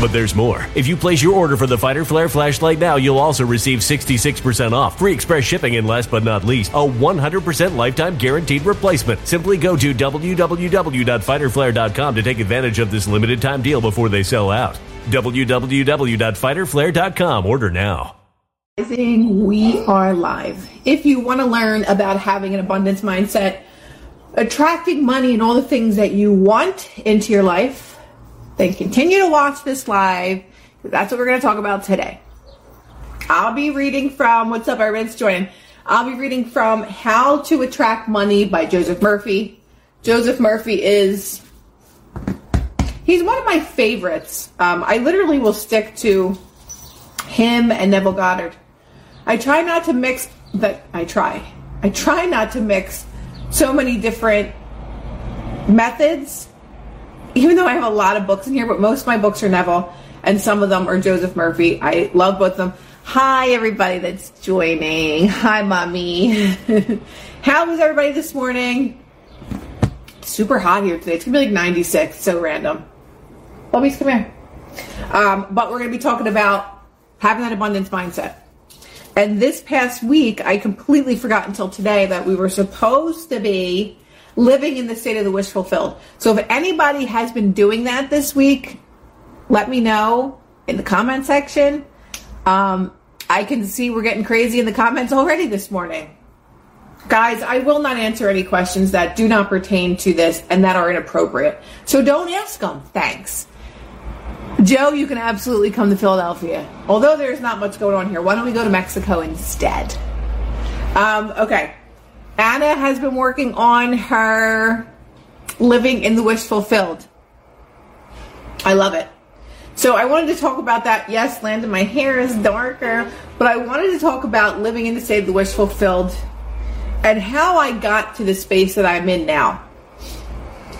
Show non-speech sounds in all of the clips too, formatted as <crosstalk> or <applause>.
But there's more. If you place your order for the Fighter Flare flashlight now, you'll also receive 66% off, free express shipping, and last but not least, a 100% lifetime guaranteed replacement. Simply go to www.fighterflare.com to take advantage of this limited time deal before they sell out. www.fighterflare.com. Order now. We are live. If you want to learn about having an abundance mindset, attracting money, and all the things that you want into your life, then continue to watch this live. That's what we're going to talk about today. I'll be reading from what's up, everybody's joining. I'll be reading from How to Attract Money by Joseph Murphy. Joseph Murphy is he's one of my favorites. Um, I literally will stick to him and Neville Goddard. I try not to mix that I try. I try not to mix so many different methods. Even though I have a lot of books in here, but most of my books are Neville and some of them are Joseph Murphy. I love both of them. Hi everybody that's joining. Hi mommy. <laughs> How was everybody this morning? super hot here today. It's gonna be like 96. So random. Bubbies, come here. Um, but we're gonna be talking about having that abundance mindset. And this past week, I completely forgot until today that we were supposed to be living in the state of the wish fulfilled. So if anybody has been doing that this week, let me know in the comment section. Um, I can see we're getting crazy in the comments already this morning. Guys, I will not answer any questions that do not pertain to this and that are inappropriate. So don't ask them. Thanks. Joe, you can absolutely come to Philadelphia. Although there's not much going on here, why don't we go to Mexico instead? Um, okay. Anna has been working on her living in the wish fulfilled. I love it. So I wanted to talk about that. Yes, Landon, my hair is darker, but I wanted to talk about living in the state of the wish fulfilled and how I got to the space that I'm in now.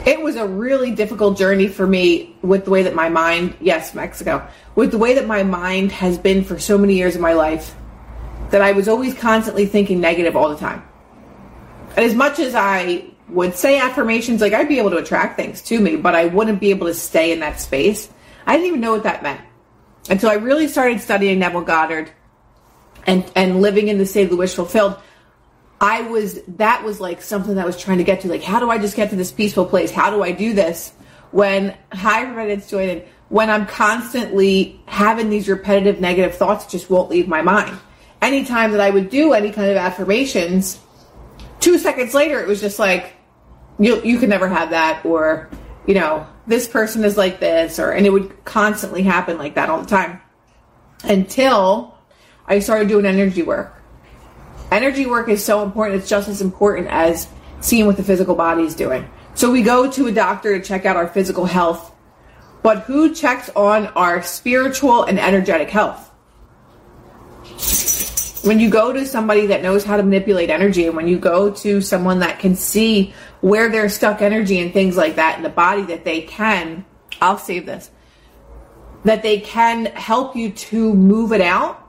it was a really difficult journey for me with the way that my mind, yes, Mexico, with the way that my mind has been for so many years of my life, that I was always constantly thinking negative all the time. And as much as I would say affirmations, like I'd be able to attract things to me, but I wouldn't be able to stay in that space. I didn't even know what that meant until I really started studying Neville Goddard and and living in the state of the wish fulfilled. I was that was like something that I was trying to get to. Like, how do I just get to this peaceful place? How do I do this? When hi everybody that's joining. When I'm constantly having these repetitive negative thoughts, just won't leave my mind. Anytime that I would do any kind of affirmations, two seconds later it was just like, you you can never have that, or you know, this person is like this, or and it would constantly happen like that all the time until I started doing energy work energy work is so important. It's just as important as seeing what the physical body is doing. So we go to a doctor to check out our physical health, but who checks on our spiritual and energetic health? When you go to somebody that knows how to manipulate energy, and when you go to someone that can see where there's stuck energy and things like that in the body, that they can, I'll save this, that they can help you to move it out,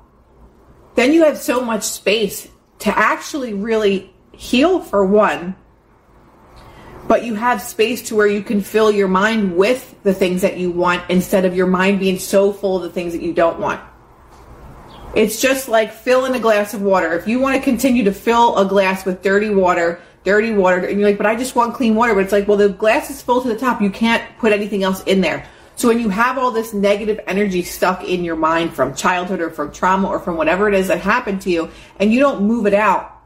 then you have so much space to actually really heal for one, but you have space to where you can fill your mind with the things that you want instead of your mind being so full of the things that you don't want. It's just like filling a glass of water. If you want to continue to fill a glass with dirty water, dirty water, and you're like, but I just want clean water, but it's like, well, the glass is full to the top. You can't put anything else in there. So when you have all this negative energy stuck in your mind from childhood or from trauma or from whatever it is that happened to you and you don't move it out,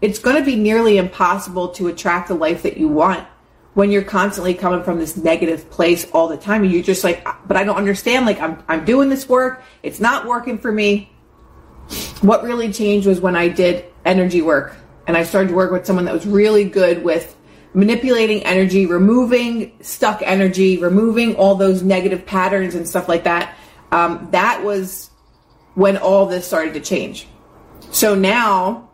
it's going to be nearly impossible to attract the life that you want when you're constantly coming from this negative place all the time and you're just like but I don't understand like I'm I'm doing this work, it's not working for me. What really changed was when I did energy work and I started to work with someone that was really good with manipulating energy, removing stuck energy, removing all those negative patterns and stuff like that. Um, that was when all this started to change. So now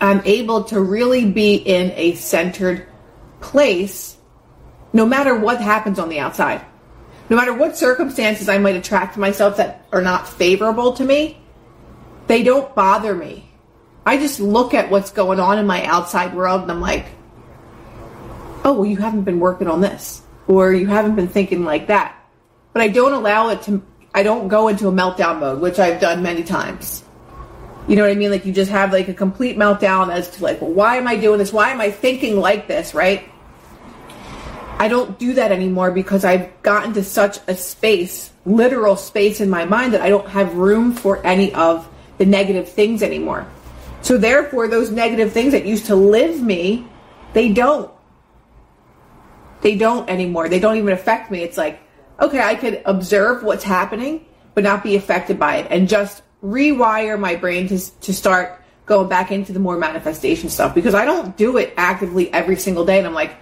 I'm able to really be in a centered place no matter what happens on the outside. No matter what circumstances I might attract to myself that are not favorable to me, they don't bother me. I just look at what's going on in my outside world and I'm like, oh, well, you haven't been working on this, or you haven't been thinking like that. But I don't allow it to, I don't go into a meltdown mode, which I've done many times. You know what I mean? Like you just have like a complete meltdown as to like, well, why am I doing this? Why am I thinking like this, right? I don't do that anymore because I've gotten to such a space, literal space in my mind that I don't have room for any of the negative things anymore. So therefore, those negative things that used to live me, they don't they don't anymore. They don't even affect me. It's like, okay, I could observe what's happening, but not be affected by it and just rewire my brain to, to start going back into the more manifestation stuff because I don't do it actively every single day. And I'm like,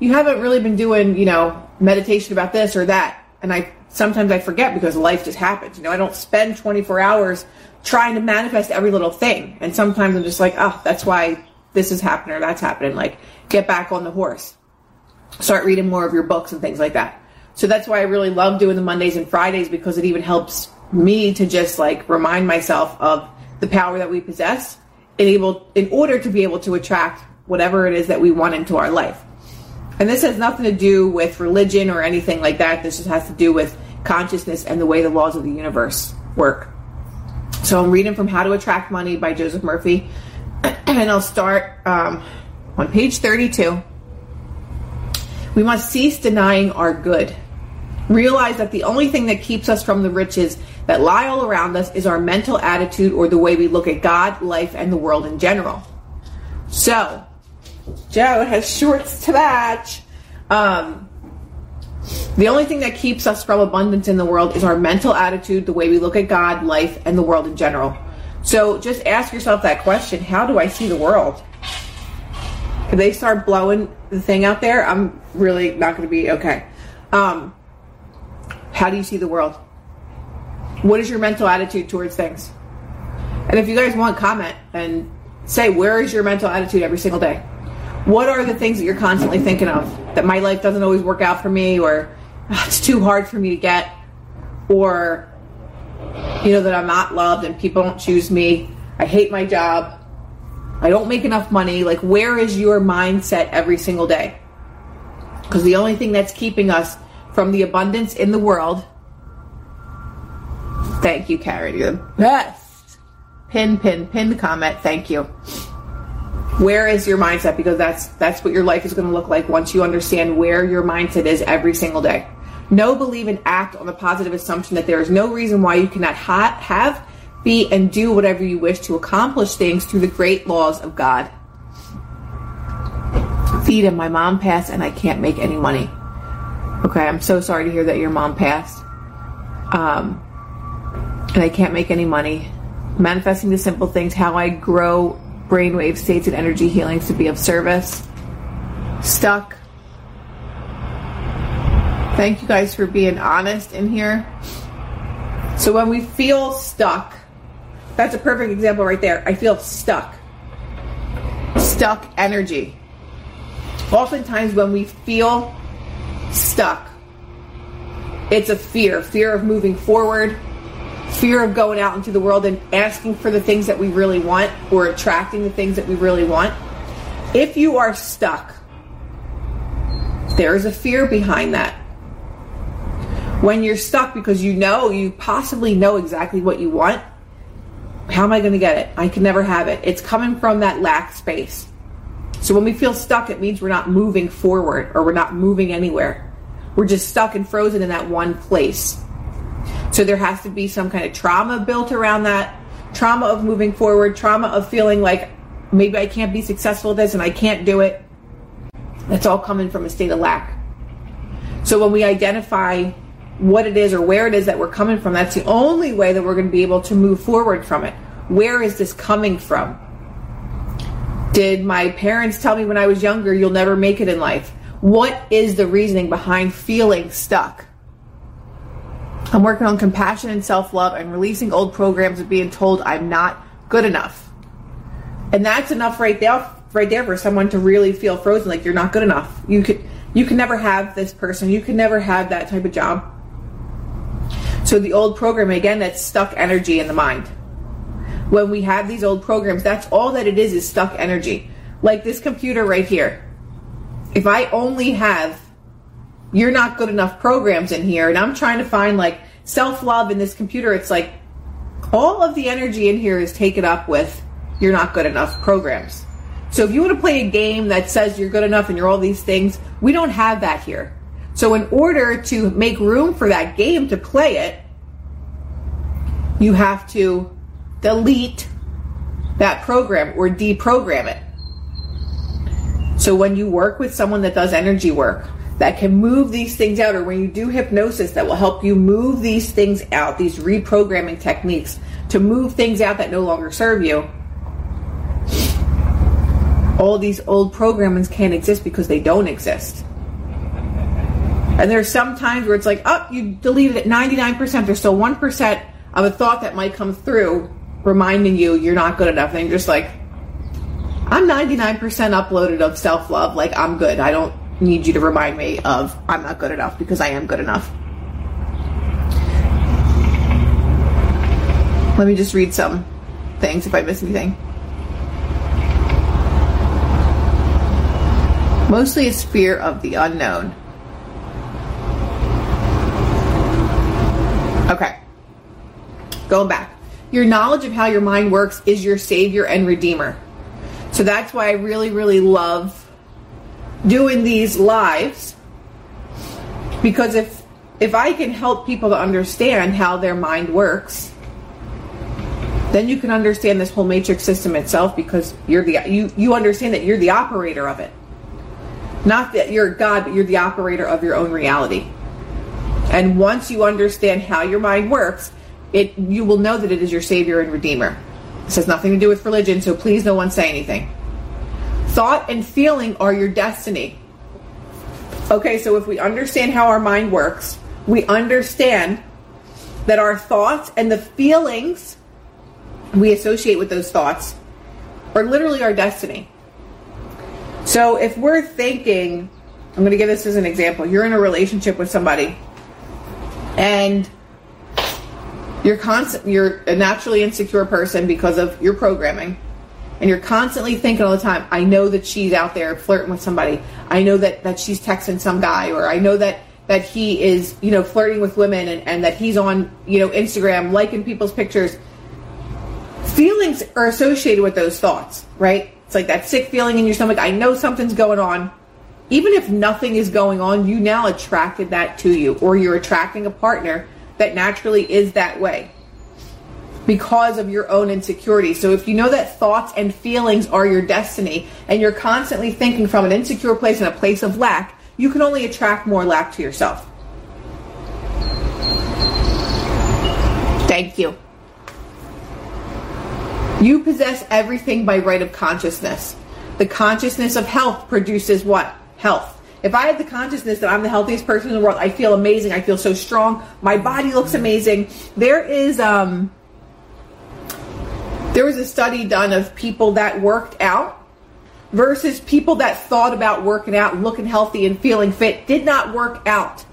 you haven't really been doing, you know, meditation about this or that. And I sometimes I forget because life just happens. You know, I don't spend 24 hours trying to manifest every little thing. And sometimes I'm just like, oh, that's why this is happening or that's happening. Like, get back on the horse start reading more of your books and things like that. So that's why I really love doing the Mondays and Fridays because it even helps me to just like remind myself of the power that we possess in able in order to be able to attract whatever it is that we want into our life. And this has nothing to do with religion or anything like that. This just has to do with consciousness and the way the laws of the universe work. So I'm reading from How to Attract Money by Joseph Murphy, <clears throat> and I'll start um, on page 32. We must cease denying our good. Realize that the only thing that keeps us from the riches that lie all around us is our mental attitude or the way we look at God, life, and the world in general. So, Joe has shorts to match. Um, the only thing that keeps us from abundance in the world is our mental attitude, the way we look at God, life, and the world in general. So just ask yourself that question How do I see the world? If they start blowing the thing out there, I'm really not going to be okay. Um, how do you see the world? What is your mental attitude towards things? And if you guys want, comment and say where is your mental attitude every single day. What are the things that you're constantly thinking of that my life doesn't always work out for me, or "Ah, it's too hard for me to get, or you know that I'm not loved and people don't choose me. I hate my job. I don't make enough money. Like, where is your mindset every single day? Because the only thing that's keeping us from the abundance in the world. Thank you, Karen. You're the best. Pin, pin, pin the comment. Thank you. Where is your mindset? Because that's that's what your life is going to look like once you understand where your mindset is every single day. Know, believe, and act on the positive assumption that there is no reason why you cannot ha- have, be, and do whatever you wish to accomplish things through the great laws of God. Feed and my mom passed, and I can't make any money. Okay, I'm so sorry to hear that your mom passed. Um, and I can't make any money. Manifesting the simple things, how I grow brainwave states and energy healings to be of service. Stuck. Thank you guys for being honest in here. So when we feel stuck, that's a perfect example right there. I feel stuck. Stuck energy. Oftentimes when we feel stuck, it's a fear fear of moving forward, fear of going out into the world and asking for the things that we really want or attracting the things that we really want. If you are stuck, there is a fear behind that. When you're stuck because you know, you possibly know exactly what you want, how am I going to get it? I can never have it. It's coming from that lack space. So when we feel stuck, it means we're not moving forward or we're not moving anywhere. We're just stuck and frozen in that one place. So there has to be some kind of trauma built around that trauma of moving forward, trauma of feeling like maybe I can't be successful at this and I can't do it. That's all coming from a state of lack. So when we identify what it is or where it is that we're coming from, that's the only way that we're going to be able to move forward from it. Where is this coming from? Did my parents tell me when I was younger, you'll never make it in life? What is the reasoning behind feeling stuck? I'm working on compassion and self love and releasing old programs of being told I'm not good enough. And that's enough right there right there for someone to really feel frozen like you're not good enough. You could you can never have this person. You can never have that type of job. So the old program again that's stuck energy in the mind. When we have these old programs, that's all that it is is stuck energy. Like this computer right here. If I only have you're not good enough programs in here and i'm trying to find like self-love in this computer it's like all of the energy in here is taken up with you're not good enough programs so if you want to play a game that says you're good enough and you're all these things we don't have that here so in order to make room for that game to play it you have to delete that program or deprogram it so when you work with someone that does energy work that can move these things out, or when you do hypnosis that will help you move these things out, these reprogramming techniques to move things out that no longer serve you. All these old programmings can't exist because they don't exist. And there's some times where it's like, oh, you deleted it 99%. There's still 1% of a thought that might come through reminding you you're not good enough. And you're just like, I'm 99% uploaded of self love. Like, I'm good. I don't need you to remind me of I'm not good enough because I am good enough. Let me just read some things if I miss anything. Mostly it's fear of the unknown. Okay. Going back. Your knowledge of how your mind works is your savior and redeemer. So that's why I really, really love doing these lives because if if I can help people to understand how their mind works, then you can understand this whole matrix system itself because you're the you you understand that you're the operator of it. Not that you're God, but you're the operator of your own reality. And once you understand how your mind works, it you will know that it is your savior and redeemer. This has nothing to do with religion, so please no one say anything. Thought and feeling are your destiny. Okay, so if we understand how our mind works, we understand that our thoughts and the feelings we associate with those thoughts are literally our destiny. So if we're thinking, I'm going to give this as an example. You're in a relationship with somebody, and you're constant. You're a naturally insecure person because of your programming, and you're constantly thinking all the time. I know that she's out there flirting with somebody. I know that that she's texting some guy, or I know that that he is, you know, flirting with women, and, and that he's on, you know, Instagram liking people's pictures. Feelings are associated with those thoughts, right? It's like that sick feeling in your stomach. I know something's going on. Even if nothing is going on, you now attracted that to you, or you're attracting a partner that naturally is that way because of your own insecurity. So if you know that thoughts and feelings are your destiny and you're constantly thinking from an insecure place and a place of lack, you can only attract more lack to yourself. Thank you. You possess everything by right of consciousness. The consciousness of health produces what? Health. If I had the consciousness that I'm the healthiest person in the world, I feel amazing. I feel so strong. My body looks amazing. There is um there was a study done of people that worked out versus people that thought about working out, looking healthy and feeling fit did not work out.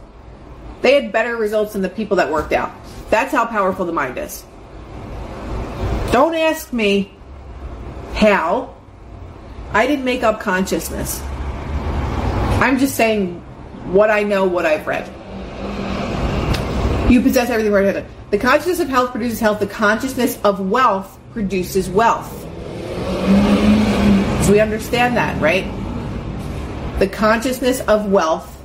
They had better results than the people that worked out. That's how powerful the mind is. Don't ask me how. I didn't make up consciousness. I'm just saying what I know, what I've read. You possess everything right The consciousness of health produces health. The consciousness of wealth produces wealth. So we understand that, right? The consciousness of wealth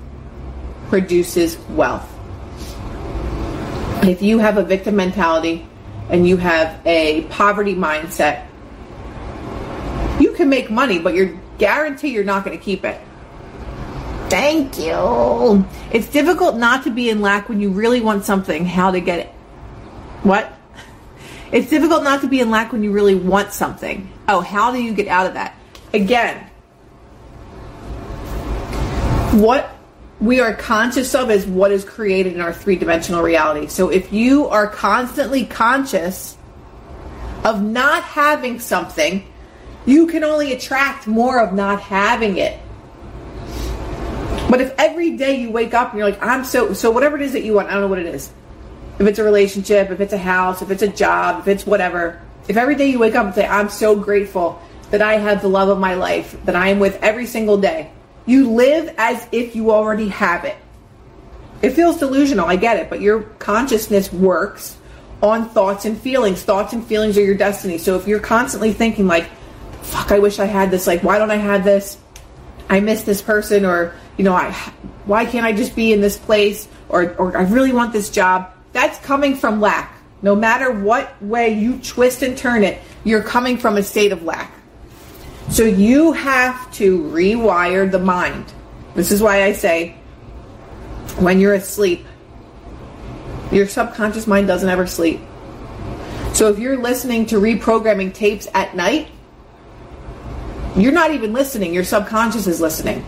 produces wealth. If you have a victim mentality and you have a poverty mindset, you can make money, but you're guarantee you're not going to keep it. Thank you. It's difficult not to be in lack when you really want something. How to get it? What? It's difficult not to be in lack when you really want something. Oh, how do you get out of that? Again, what we are conscious of is what is created in our three dimensional reality. So if you are constantly conscious of not having something, you can only attract more of not having it. But if every day you wake up and you're like, I'm so, so whatever it is that you want, I don't know what it is. If it's a relationship, if it's a house, if it's a job, if it's whatever. If every day you wake up and say, I'm so grateful that I have the love of my life, that I am with every single day, you live as if you already have it. It feels delusional, I get it, but your consciousness works on thoughts and feelings. Thoughts and feelings are your destiny. So if you're constantly thinking like, fuck, I wish I had this, like, why don't I have this? I miss this person, or you know, I why can't I just be in this place or or I really want this job? That's coming from lack. No matter what way you twist and turn it, you're coming from a state of lack. So you have to rewire the mind. This is why I say when you're asleep, your subconscious mind doesn't ever sleep. So if you're listening to reprogramming tapes at night, you're not even listening, your subconscious is listening.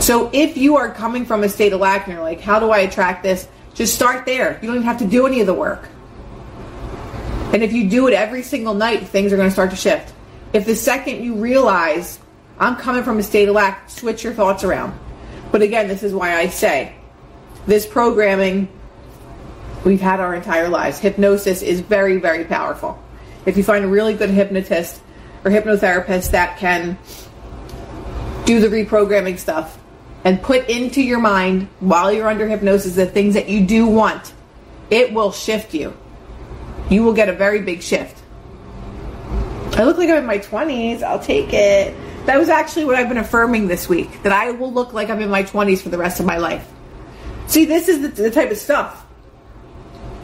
So if you are coming from a state of lack and you're like, how do I attract this? Just start there. You don't even have to do any of the work. And if you do it every single night, things are going to start to shift. If the second you realize I'm coming from a state of lack, switch your thoughts around. But again, this is why I say this programming we've had our entire lives. Hypnosis is very, very powerful. If you find a really good hypnotist or hypnotherapist that can do the reprogramming stuff, and put into your mind while you're under hypnosis the things that you do want, it will shift you. You will get a very big shift. I look like I'm in my 20s. I'll take it. That was actually what I've been affirming this week that I will look like I'm in my 20s for the rest of my life. See, this is the, the type of stuff.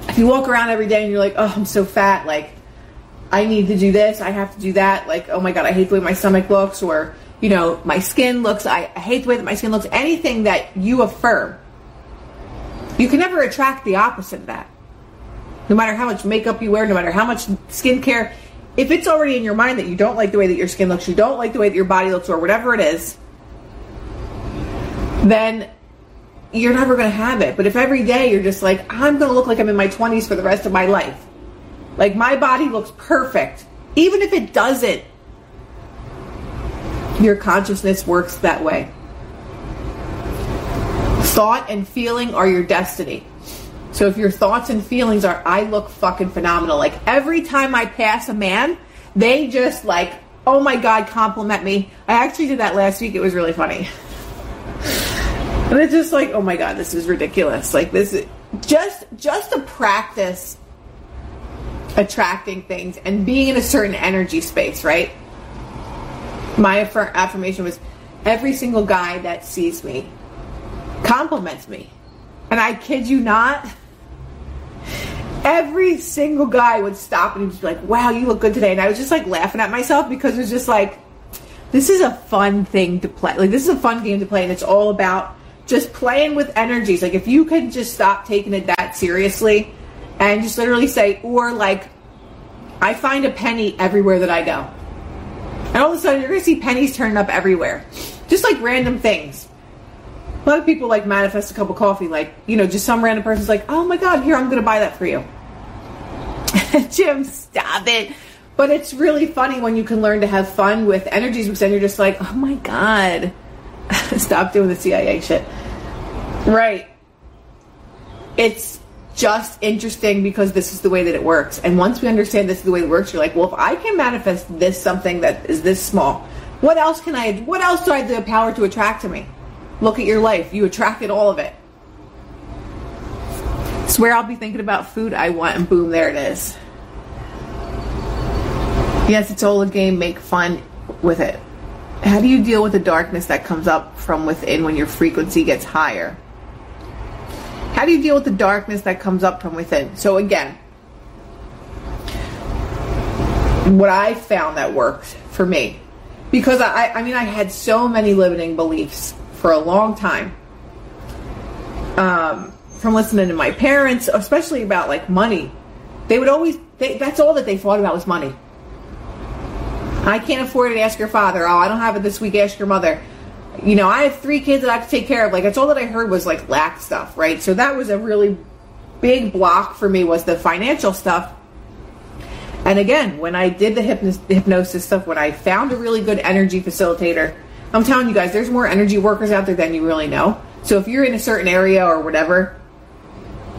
If you walk around every day and you're like, oh, I'm so fat, like, I need to do this, I have to do that, like, oh my god, I hate the way my stomach looks, or you know, my skin looks, I hate the way that my skin looks, anything that you affirm, you can never attract the opposite of that. No matter how much makeup you wear, no matter how much skincare, if it's already in your mind that you don't like the way that your skin looks, you don't like the way that your body looks, or whatever it is, then you're never going to have it. But if every day you're just like, I'm going to look like I'm in my 20s for the rest of my life, like my body looks perfect, even if it doesn't, your consciousness works that way. Thought and feeling are your destiny. So if your thoughts and feelings are, I look fucking phenomenal. Like every time I pass a man, they just like, oh my God, compliment me. I actually did that last week. It was really funny. <laughs> And it's just like, oh my God, this is ridiculous. Like this is just, just a practice attracting things and being in a certain energy space, right? My affirmation was every single guy that sees me compliments me. And I kid you not, every single guy would stop and be like, wow, you look good today. And I was just like laughing at myself because it was just like, this is a fun thing to play. Like, this is a fun game to play, and it's all about just playing with energies. Like, if you could just stop taking it that seriously and just literally say, or like, I find a penny everywhere that I go. And all of a sudden, you're going to see pennies turning up everywhere. Just like random things. A lot of people like manifest a cup of coffee, like, you know, just some random person's like, oh my God, here, I'm going to buy that for you. <laughs> Jim, stop it. But it's really funny when you can learn to have fun with energies because then you're just like, oh my God, <laughs> stop doing the CIA shit. Right. It's just interesting because this is the way that it works. And once we understand this is the way it works, you're like, well, if I can manifest this something that is this small, what else can I, what else do I have the power to attract to me? Look at your life. You attracted all of it. Swear I'll be thinking about food I want, and boom, there it is. Yes, it's all a game. Make fun with it. How do you deal with the darkness that comes up from within when your frequency gets higher? How do you deal with the darkness that comes up from within? So, again, what I found that worked for me, because I, I mean, I had so many limiting beliefs for a long time. Um, from listening to my parents, especially about like money, they would always, they, that's all that they thought about was money. I can't afford it, ask your father. Oh, I don't have it this week, ask your mother. You know, I have three kids that I have to take care of. Like, that's all that I heard was like lack stuff, right? So that was a really big block for me was the financial stuff. And again, when I did the hypnosis stuff, when I found a really good energy facilitator, I'm telling you guys, there's more energy workers out there than you really know. So if you're in a certain area or whatever,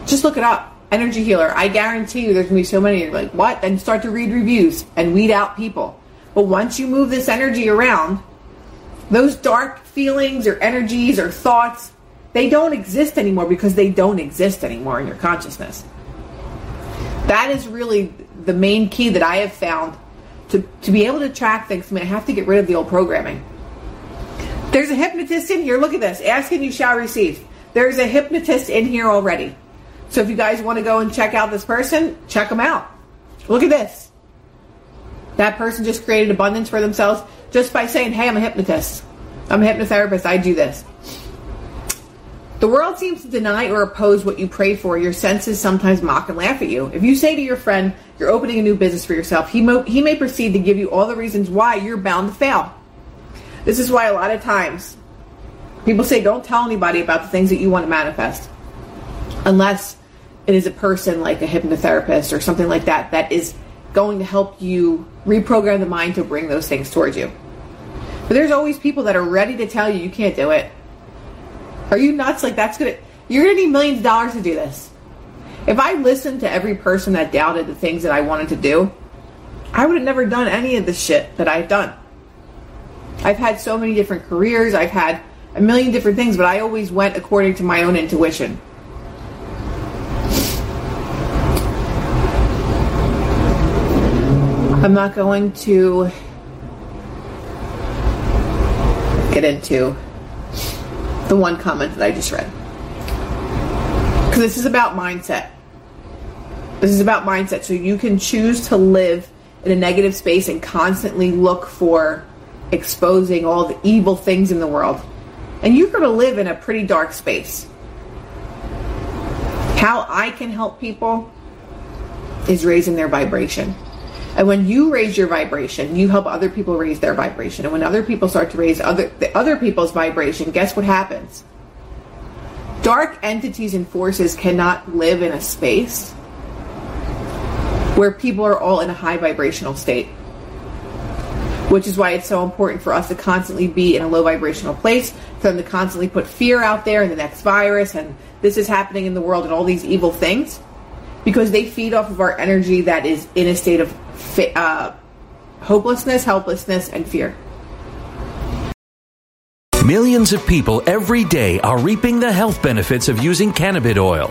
just look it up. Energy healer. I guarantee you there's gonna be so many. You're like, what? And start to read reviews and weed out people. But once you move this energy around, those dark feelings or energies or thoughts, they don't exist anymore because they don't exist anymore in your consciousness. That is really the main key that I have found to, to be able to track things. I mean, I have to get rid of the old programming. There's a hypnotist in here. Look at this. Ask and you shall receive. There's a hypnotist in here already. So if you guys want to go and check out this person, check them out. Look at this. That person just created abundance for themselves just by saying, hey, I'm a hypnotist. I'm a hypnotherapist. I do this. The world seems to deny or oppose what you pray for. Your senses sometimes mock and laugh at you. If you say to your friend, you're opening a new business for yourself, he, mo- he may proceed to give you all the reasons why you're bound to fail. This is why a lot of times people say don't tell anybody about the things that you want to manifest unless it is a person like a hypnotherapist or something like that that is going to help you reprogram the mind to bring those things towards you. But there's always people that are ready to tell you you can't do it. Are you nuts? Like that's gonna you're gonna need millions of dollars to do this. If I listened to every person that doubted the things that I wanted to do, I would have never done any of the shit that I've done. I've had so many different careers, I've had a million different things, but I always went according to my own intuition. I'm not going to get into the one comment that I just read. Because this is about mindset. This is about mindset. So you can choose to live in a negative space and constantly look for exposing all the evil things in the world. And you're going to live in a pretty dark space. How I can help people is raising their vibration. And when you raise your vibration, you help other people raise their vibration. And when other people start to raise other the other people's vibration, guess what happens? Dark entities and forces cannot live in a space where people are all in a high vibrational state. which is why it's so important for us to constantly be in a low vibrational place, for them to constantly put fear out there and the next virus and this is happening in the world and all these evil things, because they feed off of our energy that is in a state of uh, hopelessness, helplessness, and fear. Millions of people every day are reaping the health benefits of using cannabis oil,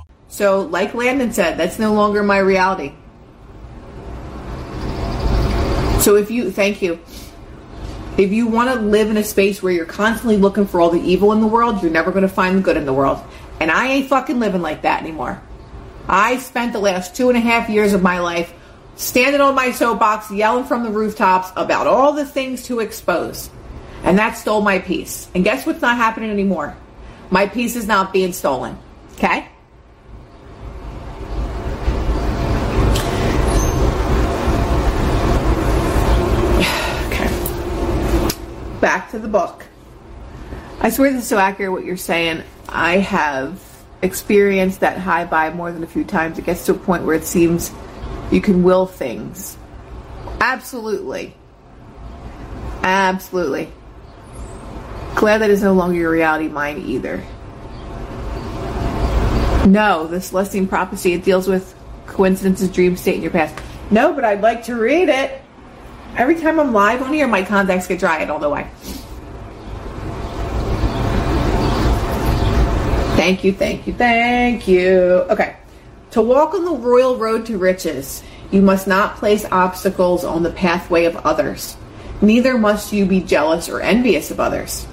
So, like Landon said, that's no longer my reality. So, if you, thank you. If you want to live in a space where you're constantly looking for all the evil in the world, you're never going to find the good in the world. And I ain't fucking living like that anymore. I spent the last two and a half years of my life standing on my soapbox, yelling from the rooftops about all the things to expose. And that stole my peace. And guess what's not happening anymore? My peace is not being stolen. Okay? Back to the book. I swear this is so accurate what you're saying. I have experienced that high by more than a few times. It gets to a point where it seems you can will things. Absolutely. Absolutely. Glad that is no longer your reality mine either. No, the Celestine prophecy, it deals with coincidences, dream state in your past. No, but I'd like to read it. Every time I'm live on here, my contacts get dry. I don't know why. Thank you, thank you, thank you. Okay. To walk on the royal road to riches, you must not place obstacles on the pathway of others. Neither must you be jealous or envious of others.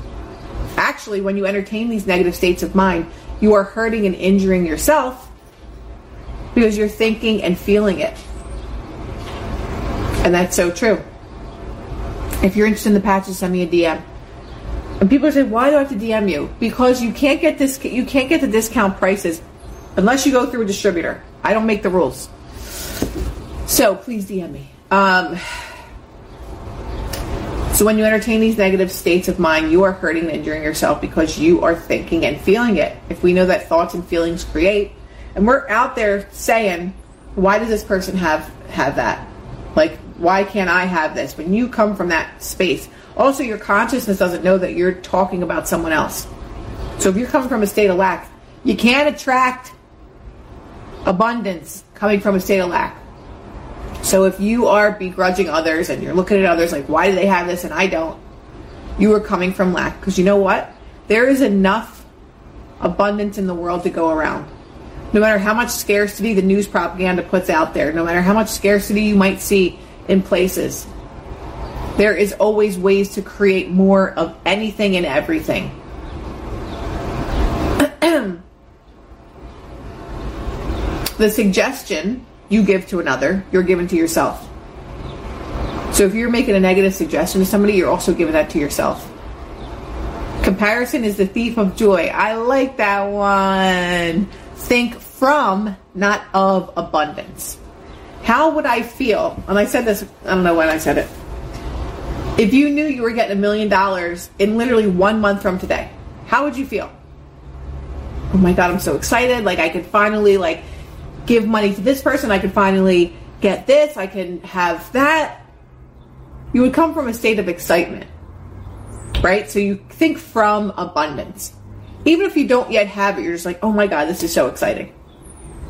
Actually, when you entertain these negative states of mind, you are hurting and injuring yourself because you're thinking and feeling it. And that's so true. If you're interested in the patches, send me a DM. And people are saying, why do I have to DM you? Because you can't get this you can't get the discount prices unless you go through a distributor. I don't make the rules. So please DM me. Um, so when you entertain these negative states of mind, you are hurting and injuring yourself because you are thinking and feeling it. If we know that thoughts and feelings create, and we're out there saying, why does this person have have that? Like why can't I have this? When you come from that space. Also, your consciousness doesn't know that you're talking about someone else. So if you're coming from a state of lack, you can't attract abundance coming from a state of lack. So if you are begrudging others and you're looking at others like, why do they have this and I don't? You are coming from lack. Because you know what? There is enough abundance in the world to go around. No matter how much scarcity the news propaganda puts out there, no matter how much scarcity you might see in places. There is always ways to create more of anything and everything. <clears throat> the suggestion you give to another, you're giving to yourself. So if you're making a negative suggestion to somebody, you're also giving that to yourself. Comparison is the thief of joy. I like that one. Think from, not of abundance. How would I feel? And I said this, I don't know when I said it. If you knew you were getting a million dollars in literally one month from today, how would you feel? Oh my god, I'm so excited. Like I could finally like give money to this person. I could finally get this. I can have that. You would come from a state of excitement. Right? So you think from abundance. Even if you don't yet have it, you're just like, "Oh my god, this is so exciting."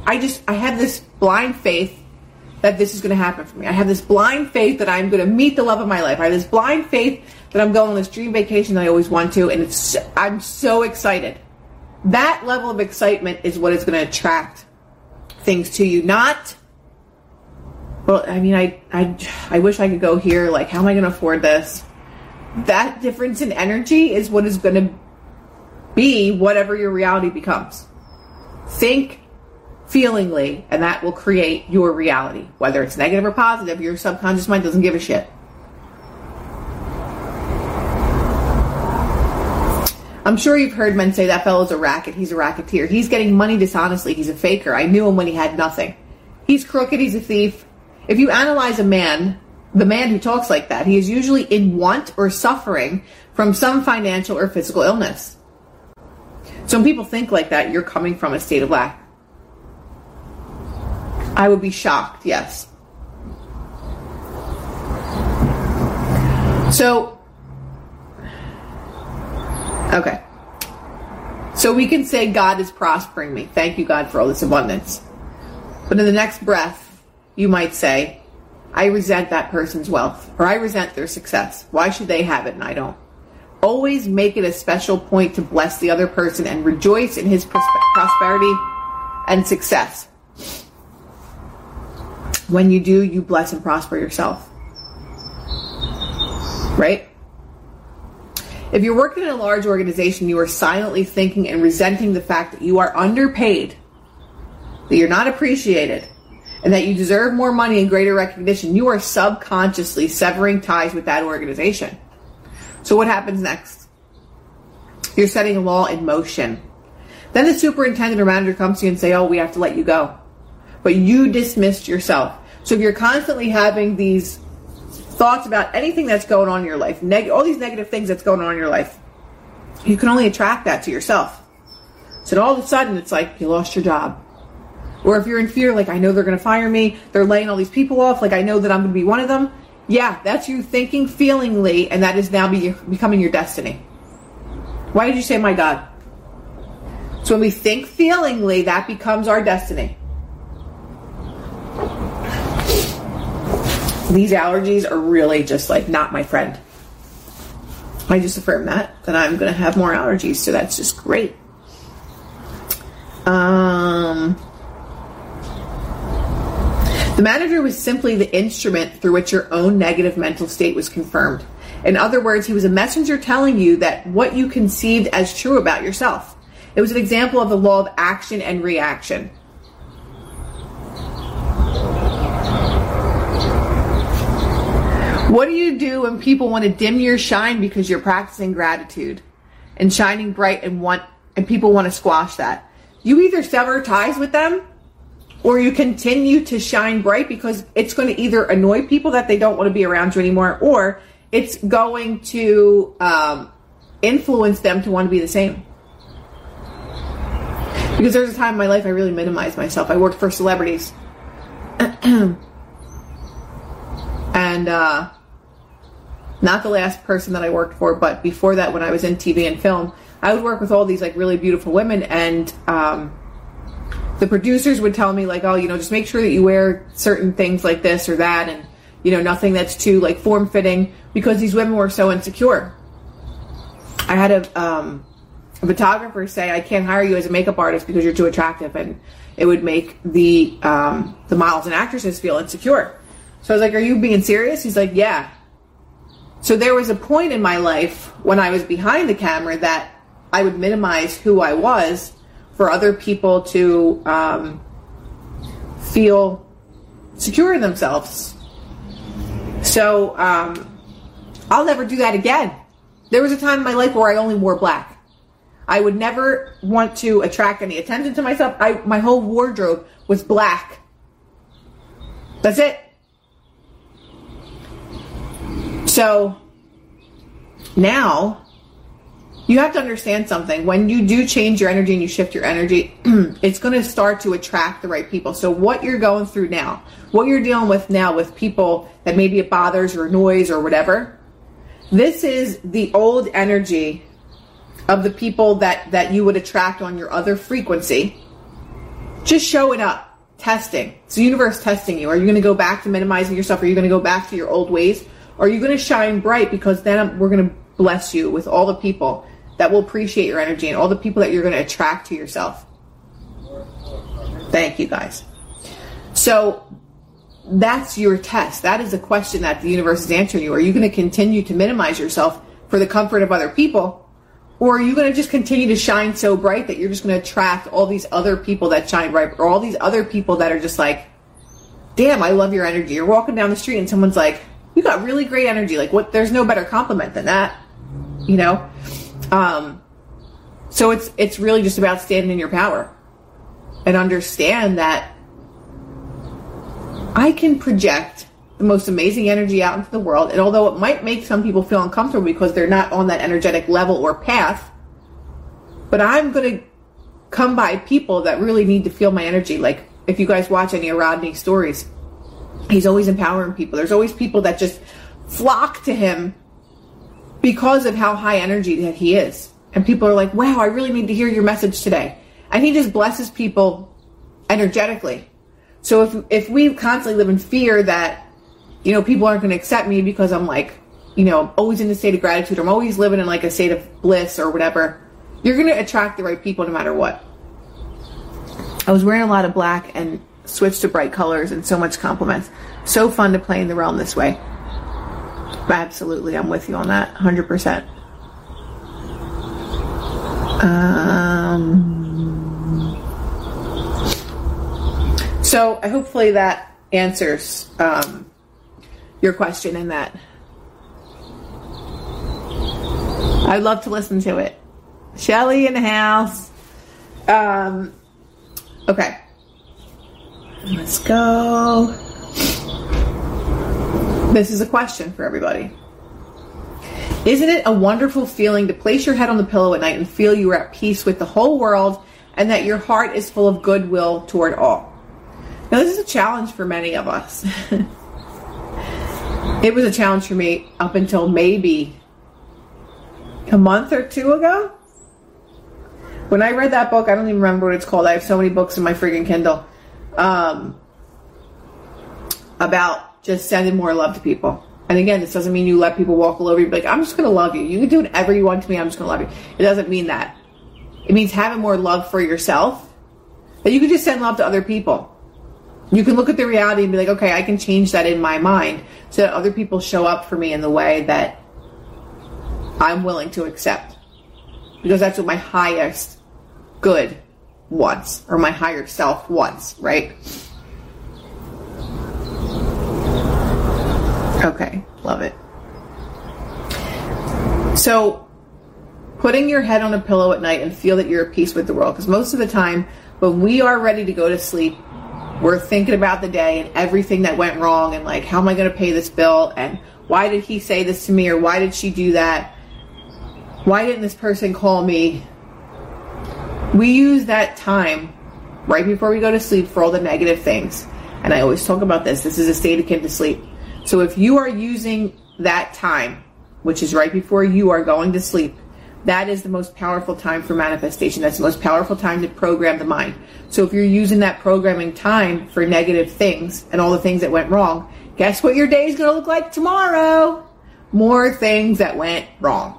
I just I have this blind faith that this is going to happen for me. I have this blind faith that I'm going to meet the love of my life. I have this blind faith that I'm going on this dream vacation that I always want to, and it's I'm so excited. That level of excitement is what is going to attract things to you. Not, well, I mean, I I I wish I could go here. Like, how am I going to afford this? That difference in energy is what is going to be whatever your reality becomes. Think feelingly, and that will create your reality. Whether it's negative or positive, your subconscious mind doesn't give a shit. I'm sure you've heard men say that fellow's a racket. He's a racketeer. He's getting money dishonestly. He's a faker. I knew him when he had nothing. He's crooked. He's a thief. If you analyze a man, the man who talks like that, he is usually in want or suffering from some financial or physical illness. So when people think like that, you're coming from a state of lack. I would be shocked, yes. So, okay. So we can say, God is prospering me. Thank you, God, for all this abundance. But in the next breath, you might say, I resent that person's wealth, or I resent their success. Why should they have it and I don't? Always make it a special point to bless the other person and rejoice in his prosperity and success. When you do, you bless and prosper yourself. Right? If you're working in a large organization, you are silently thinking and resenting the fact that you are underpaid, that you're not appreciated, and that you deserve more money and greater recognition. You are subconsciously severing ties with that organization. So, what happens next? You're setting a law in motion. Then the superintendent or manager comes to you and say, "Oh, we have to let you go." But you dismissed yourself. So if you're constantly having these thoughts about anything that's going on in your life, neg- all these negative things that's going on in your life, you can only attract that to yourself. So all of a sudden, it's like you lost your job. Or if you're in fear, like I know they're going to fire me, they're laying all these people off, like I know that I'm going to be one of them. Yeah, that's you thinking feelingly, and that is now be, becoming your destiny. Why did you say, my God? So when we think feelingly, that becomes our destiny. These allergies are really just like not my friend. I just affirm that that I'm going to have more allergies, so that's just great. Um, the manager was simply the instrument through which your own negative mental state was confirmed. In other words, he was a messenger telling you that what you conceived as true about yourself. It was an example of the law of action and reaction. What do you do when people want to dim your shine because you're practicing gratitude and shining bright and want and people want to squash that? You either sever ties with them or you continue to shine bright because it's going to either annoy people that they don't want to be around you anymore or it's going to um, influence them to want to be the same. Because there's a time in my life I really minimized myself. I worked for celebrities. <clears throat> and uh, not the last person that I worked for, but before that, when I was in TV and film, I would work with all these like really beautiful women, and um, the producers would tell me like, oh, you know, just make sure that you wear certain things like this or that, and you know, nothing that's too like form fitting, because these women were so insecure. I had a, um, a photographer say, I can't hire you as a makeup artist because you're too attractive, and it would make the um, the models and actresses feel insecure. So I was like, "Are you being serious?" He's like, "Yeah." So there was a point in my life when I was behind the camera that I would minimize who I was for other people to um, feel secure in themselves. So um, I'll never do that again. There was a time in my life where I only wore black. I would never want to attract any attention to myself. I, my whole wardrobe was black. That's it. So now you have to understand something. When you do change your energy and you shift your energy, <clears throat> it's going to start to attract the right people. So, what you're going through now, what you're dealing with now with people that maybe it bothers or annoys or whatever, this is the old energy of the people that, that you would attract on your other frequency. Just showing up, testing. It's the universe testing you. Are you going to go back to minimizing yourself? Are you going to go back to your old ways? Are you going to shine bright because then we're going to bless you with all the people that will appreciate your energy and all the people that you're going to attract to yourself. Thank you guys. So that's your test. That is a question that the universe is answering you. Are you going to continue to minimize yourself for the comfort of other people? Or are you going to just continue to shine so bright that you're just going to attract all these other people that shine bright or all these other people that are just like, damn, I love your energy. You're walking down the street and someone's like, you got really great energy. Like what, there's no better compliment than that, you know? Um, so it's it's really just about standing in your power and understand that I can project the most amazing energy out into the world. And although it might make some people feel uncomfortable because they're not on that energetic level or path, but I'm going to come by people that really need to feel my energy. Like if you guys watch any of Rodney stories, he's always empowering people. There's always people that just flock to him because of how high energy that he is. And people are like, wow, I really need to hear your message today. And he just blesses people energetically. So if, if we constantly live in fear that, you know, people aren't going to accept me because I'm like, you know, always in a state of gratitude, I'm always living in like a state of bliss or whatever, you're going to attract the right people no matter what. I was wearing a lot of black and switched to bright colors and so much compliments. So fun to play in the realm this way. Absolutely, I'm with you on that, 100%. Um, so hopefully that answers um, your question in that. I'd love to listen to it. Shelly in the house. Um, okay. Let's go. This is a question for everybody. Isn't it a wonderful feeling to place your head on the pillow at night and feel you are at peace with the whole world and that your heart is full of goodwill toward all? Now, this is a challenge for many of us. <laughs> it was a challenge for me up until maybe a month or two ago. When I read that book, I don't even remember what it's called. I have so many books in my freaking Kindle um, about just sending more love to people. And again, this doesn't mean you let people walk all over you. Like, I'm just going to love you. You can do whatever you want to me. I'm just going to love you. It doesn't mean that. It means having more love for yourself. That you can just send love to other people. You can look at the reality and be like, okay, I can change that in my mind so that other people show up for me in the way that I'm willing to accept. Because that's what my highest good wants, or my higher self wants, right? Okay, love it. So, putting your head on a pillow at night and feel that you're at peace with the world. Because most of the time, when we are ready to go to sleep, we're thinking about the day and everything that went wrong and like, how am I going to pay this bill? And why did he say this to me? Or why did she do that? Why didn't this person call me? We use that time right before we go to sleep for all the negative things. And I always talk about this. This is a state akin to sleep. So if you are using that time, which is right before you are going to sleep, that is the most powerful time for manifestation. That's the most powerful time to program the mind. So if you're using that programming time for negative things and all the things that went wrong, guess what your day is going to look like tomorrow? More things that went wrong.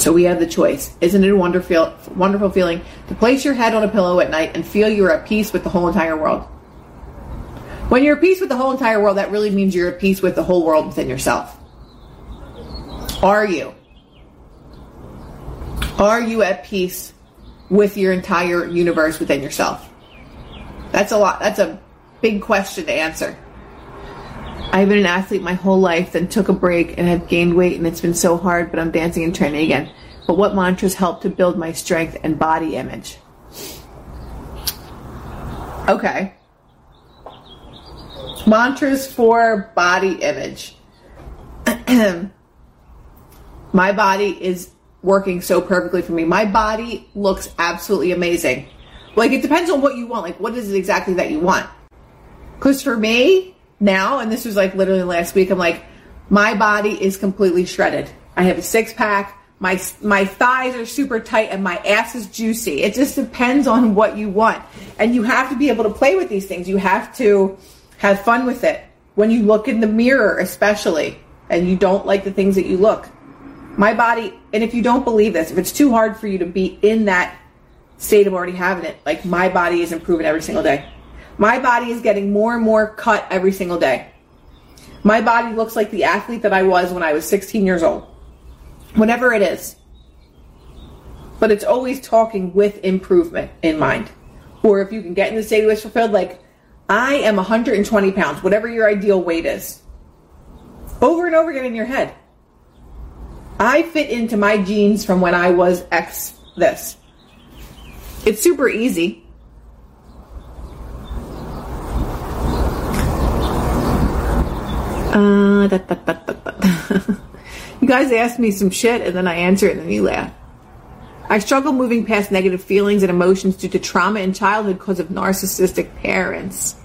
So we have the choice. Isn't it a wonderful, wonderful feeling to place your head on a pillow at night and feel you're at peace with the whole entire world? When you're at peace with the whole entire world, that really means you're at peace with the whole world within yourself. Are you? Are you at peace with your entire universe within yourself? That's a lot. That's a big question to answer. I've been an athlete my whole life, then took a break and have gained weight, and it's been so hard, but I'm dancing and training again. But what mantras help to build my strength and body image? Okay. Mantras for body image. <clears throat> My body is working so perfectly for me. My body looks absolutely amazing. Like it depends on what you want. Like what is it exactly that you want? Because for me now, and this was like literally last week, I'm like, my body is completely shredded. I have a six pack. My my thighs are super tight and my ass is juicy. It just depends on what you want, and you have to be able to play with these things. You have to have fun with it. When you look in the mirror, especially, and you don't like the things that you look, my body. And if you don't believe this, if it's too hard for you to be in that state of already having it, like my body is improving every single day. My body is getting more and more cut every single day. My body looks like the athlete that I was when I was 16 years old. Whatever it is. But it's always talking with improvement in mind. Or if you can get in the state of wish fulfilled, like, I am 120 pounds, whatever your ideal weight is. Over and over again in your head. I fit into my jeans from when I was X this. It's super easy. Uh, da, da, da, <laughs> you guys ask me some shit and then I answer it and then you laugh. I struggle moving past negative feelings and emotions due to trauma in childhood because of narcissistic parents.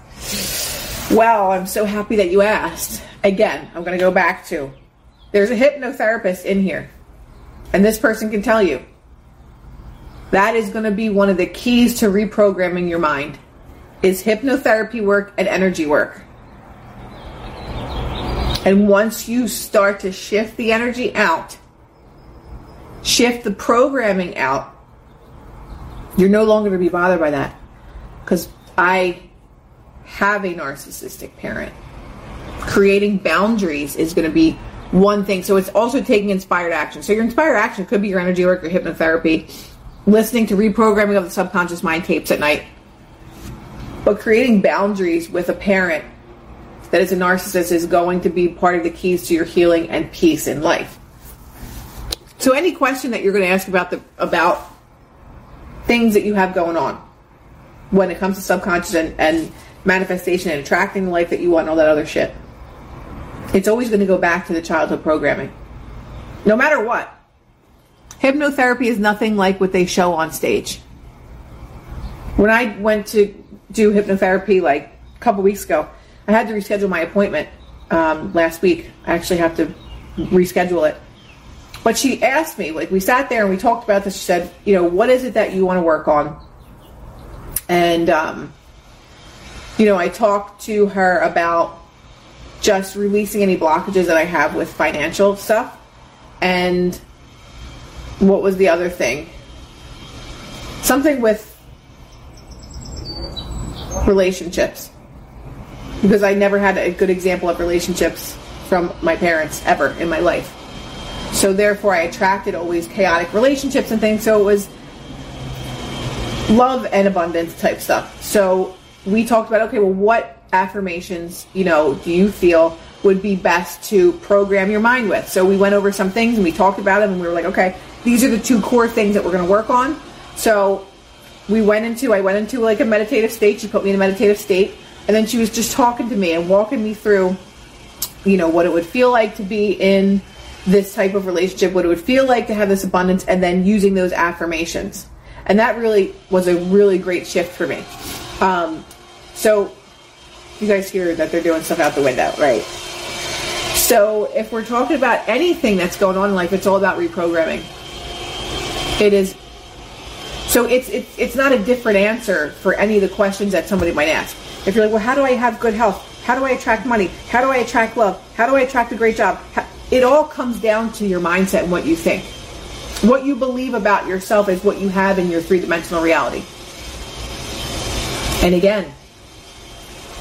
Well, I'm so happy that you asked. Again, I'm going to go back to there's a hypnotherapist in here, and this person can tell you that is going to be one of the keys to reprogramming your mind is hypnotherapy work and energy work. And once you start to shift the energy out, shift the programming out, you're no longer to be bothered by that. Because I have a narcissistic parent. Creating boundaries is going to be one thing. So it's also taking inspired action. So your inspired action could be your energy work, your hypnotherapy, listening to reprogramming of the subconscious mind tapes at night. But creating boundaries with a parent that is a narcissist is going to be part of the keys to your healing and peace in life. So any question that you're going to ask about the about things that you have going on when it comes to subconscious and, and manifestation and attracting the life that you want and all that other shit. It's always going to go back to the childhood programming. No matter what. Hypnotherapy is nothing like what they show on stage. When I went to do hypnotherapy like a couple weeks ago, I had to reschedule my appointment um, last week. I actually have to reschedule it. But she asked me, like, we sat there and we talked about this. She said, you know, what is it that you want to work on? And, um, you know, I talked to her about just releasing any blockages that I have with financial stuff. And what was the other thing? Something with relationships because I never had a good example of relationships from my parents ever in my life. So therefore, I attracted always chaotic relationships and things. So it was love and abundance type stuff. So we talked about okay, well, what affirmations you know do you feel would be best to program your mind with? So we went over some things and we talked about them, and we were like, okay, these are the two core things that we're going to work on. So we went into I went into like a meditative state. She put me in a meditative state and then she was just talking to me and walking me through, you know, what it would feel like to be in this type of relationship, what it would feel like to have this abundance, and then using those affirmations. And that really was a really great shift for me. Um, so, you guys hear that they're doing stuff out the window, right? So, if we're talking about anything that's going on in life, it's all about reprogramming. It is. So it's it's it's not a different answer for any of the questions that somebody might ask. If you're like, well, how do I have good health? How do I attract money? How do I attract love? How do I attract a great job? It all comes down to your mindset and what you think. What you believe about yourself is what you have in your three dimensional reality. And again,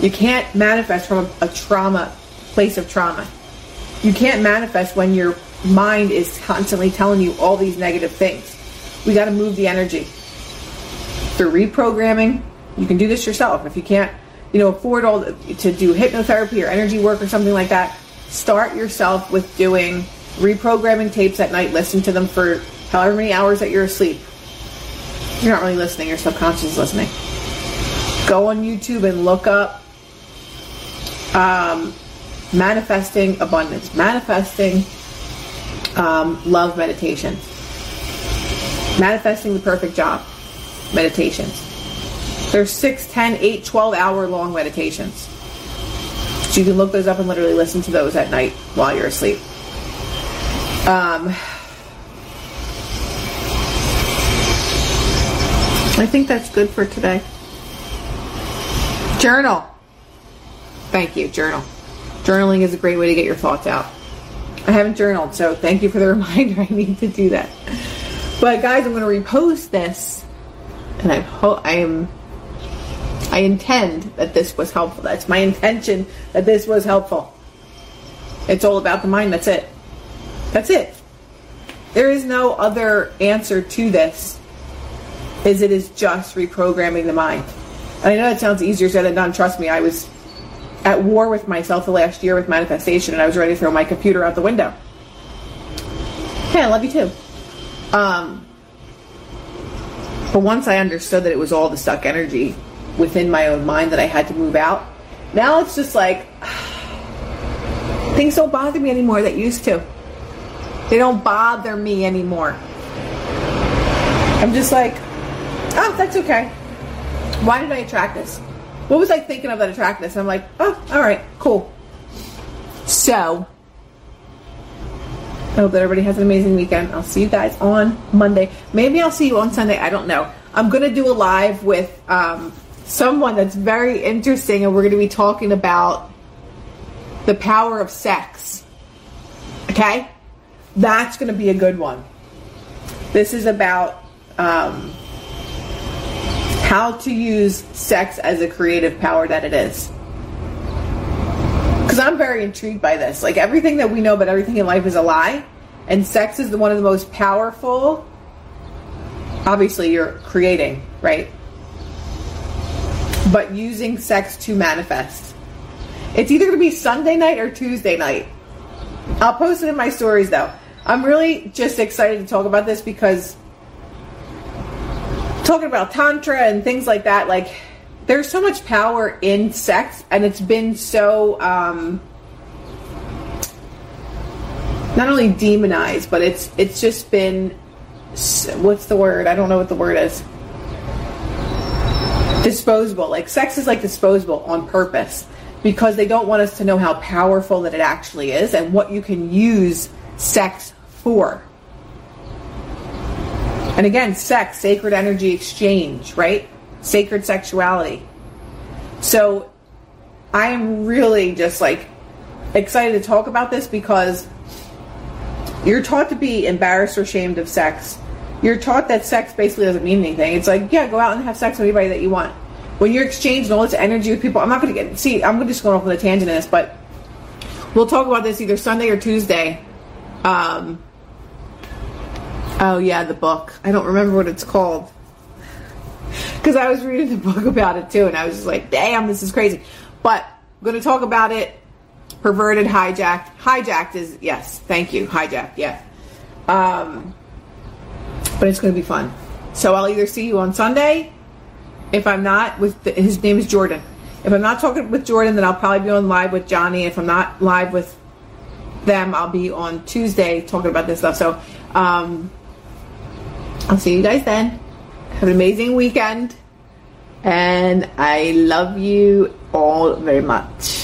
you can't manifest from a, trauma, place of trauma. You can't manifest when your mind is constantly telling you all these negative things. We got to move the energy through reprogramming. You can do this yourself. If you can't you know, afford all to do hypnotherapy or energy work or something like that, start yourself with doing reprogramming tapes at night. Listen to them for however many hours that you're asleep. You're not really listening, your subconscious is listening. Go on YouTube and look up um, manifesting abundance, manifesting um, love meditation. Manifesting the perfect job. Meditations. There's 6, 10, 8, 12 hour long meditations. So you can look those up and literally listen to those at night while you're asleep. Um, I think that's good for today. Journal. Thank you, journal. Journaling is a great way to get your thoughts out. I haven't journaled, so thank you for the <laughs> reminder. I need to do that. But guys, I'm going to repost this, and I hope I am. I intend that this was helpful. That's my intention that this was helpful. It's all about the mind. That's it. That's it. There is no other answer to this. Is it is just reprogramming the mind. And I know that sounds easier said than done. Trust me, I was at war with myself the last year with manifestation, and I was ready to throw my computer out the window. Hey, I love you too. Um, but once I understood that it was all the stuck energy within my own mind that I had to move out, now it's just like <sighs> things don't bother me anymore that used to. They don't bother me anymore. I'm just like, oh, that's okay. Why did I attract this? What was I thinking of that attracted this? I'm like, oh, all right, cool. So, I hope that everybody has an amazing weekend. I'll see you guys on Monday. Maybe I'll see you on Sunday. I don't know. I'm to do a live with um, someone that's very interesting, and we're going to be talking about the power of sex. Okay? That's going to be a good one. This is about um, how to use sex as a creative power that it is. Because I'm very intrigued by this. Like everything that we know about everything in life is a lie, and sex is the, one of the most powerful. Obviously, you're creating, right? But using sex to manifest. It's either going to be Sunday night or Tuesday night. I'll post it in my stories though. I'm really just excited to talk about this because talking about tantra and things like that like there's so much power in sex and it's been so um not only demonized but it's it's just been what's the word i don't know what the word is disposable like sex is like disposable on purpose because they don't want us to know how powerful that it actually is and what you can use sex for and again, sex, sacred energy exchange, right? Sacred sexuality. So I am really just like excited to talk about this because you're taught to be embarrassed or ashamed of sex. You're taught that sex basically doesn't mean anything. It's like, yeah, go out and have sex with anybody that you want. When you're exchanging all this energy with people, I'm not going to get, see, I'm just going off on a tangent in this, but we'll talk about this either Sunday or Tuesday. Um, Oh yeah, the book. I don't remember what it's called. Because I was reading the book about it too, and I was just like, damn, this is crazy. But I'm going to talk about it. Perverted, hijacked. Hijacked is, yes, thank you. Hijacked, yeah. Um, but it's going to be fun. So I'll either see you on Sunday. If I'm not, with the, his name is Jordan. If I'm not talking with Jordan, then I'll probably be on live with Johnny. If I'm not live with them, I'll be on Tuesday talking about this stuff. So, um, I'll see you guys then. Have an amazing weekend. And I love you all very much.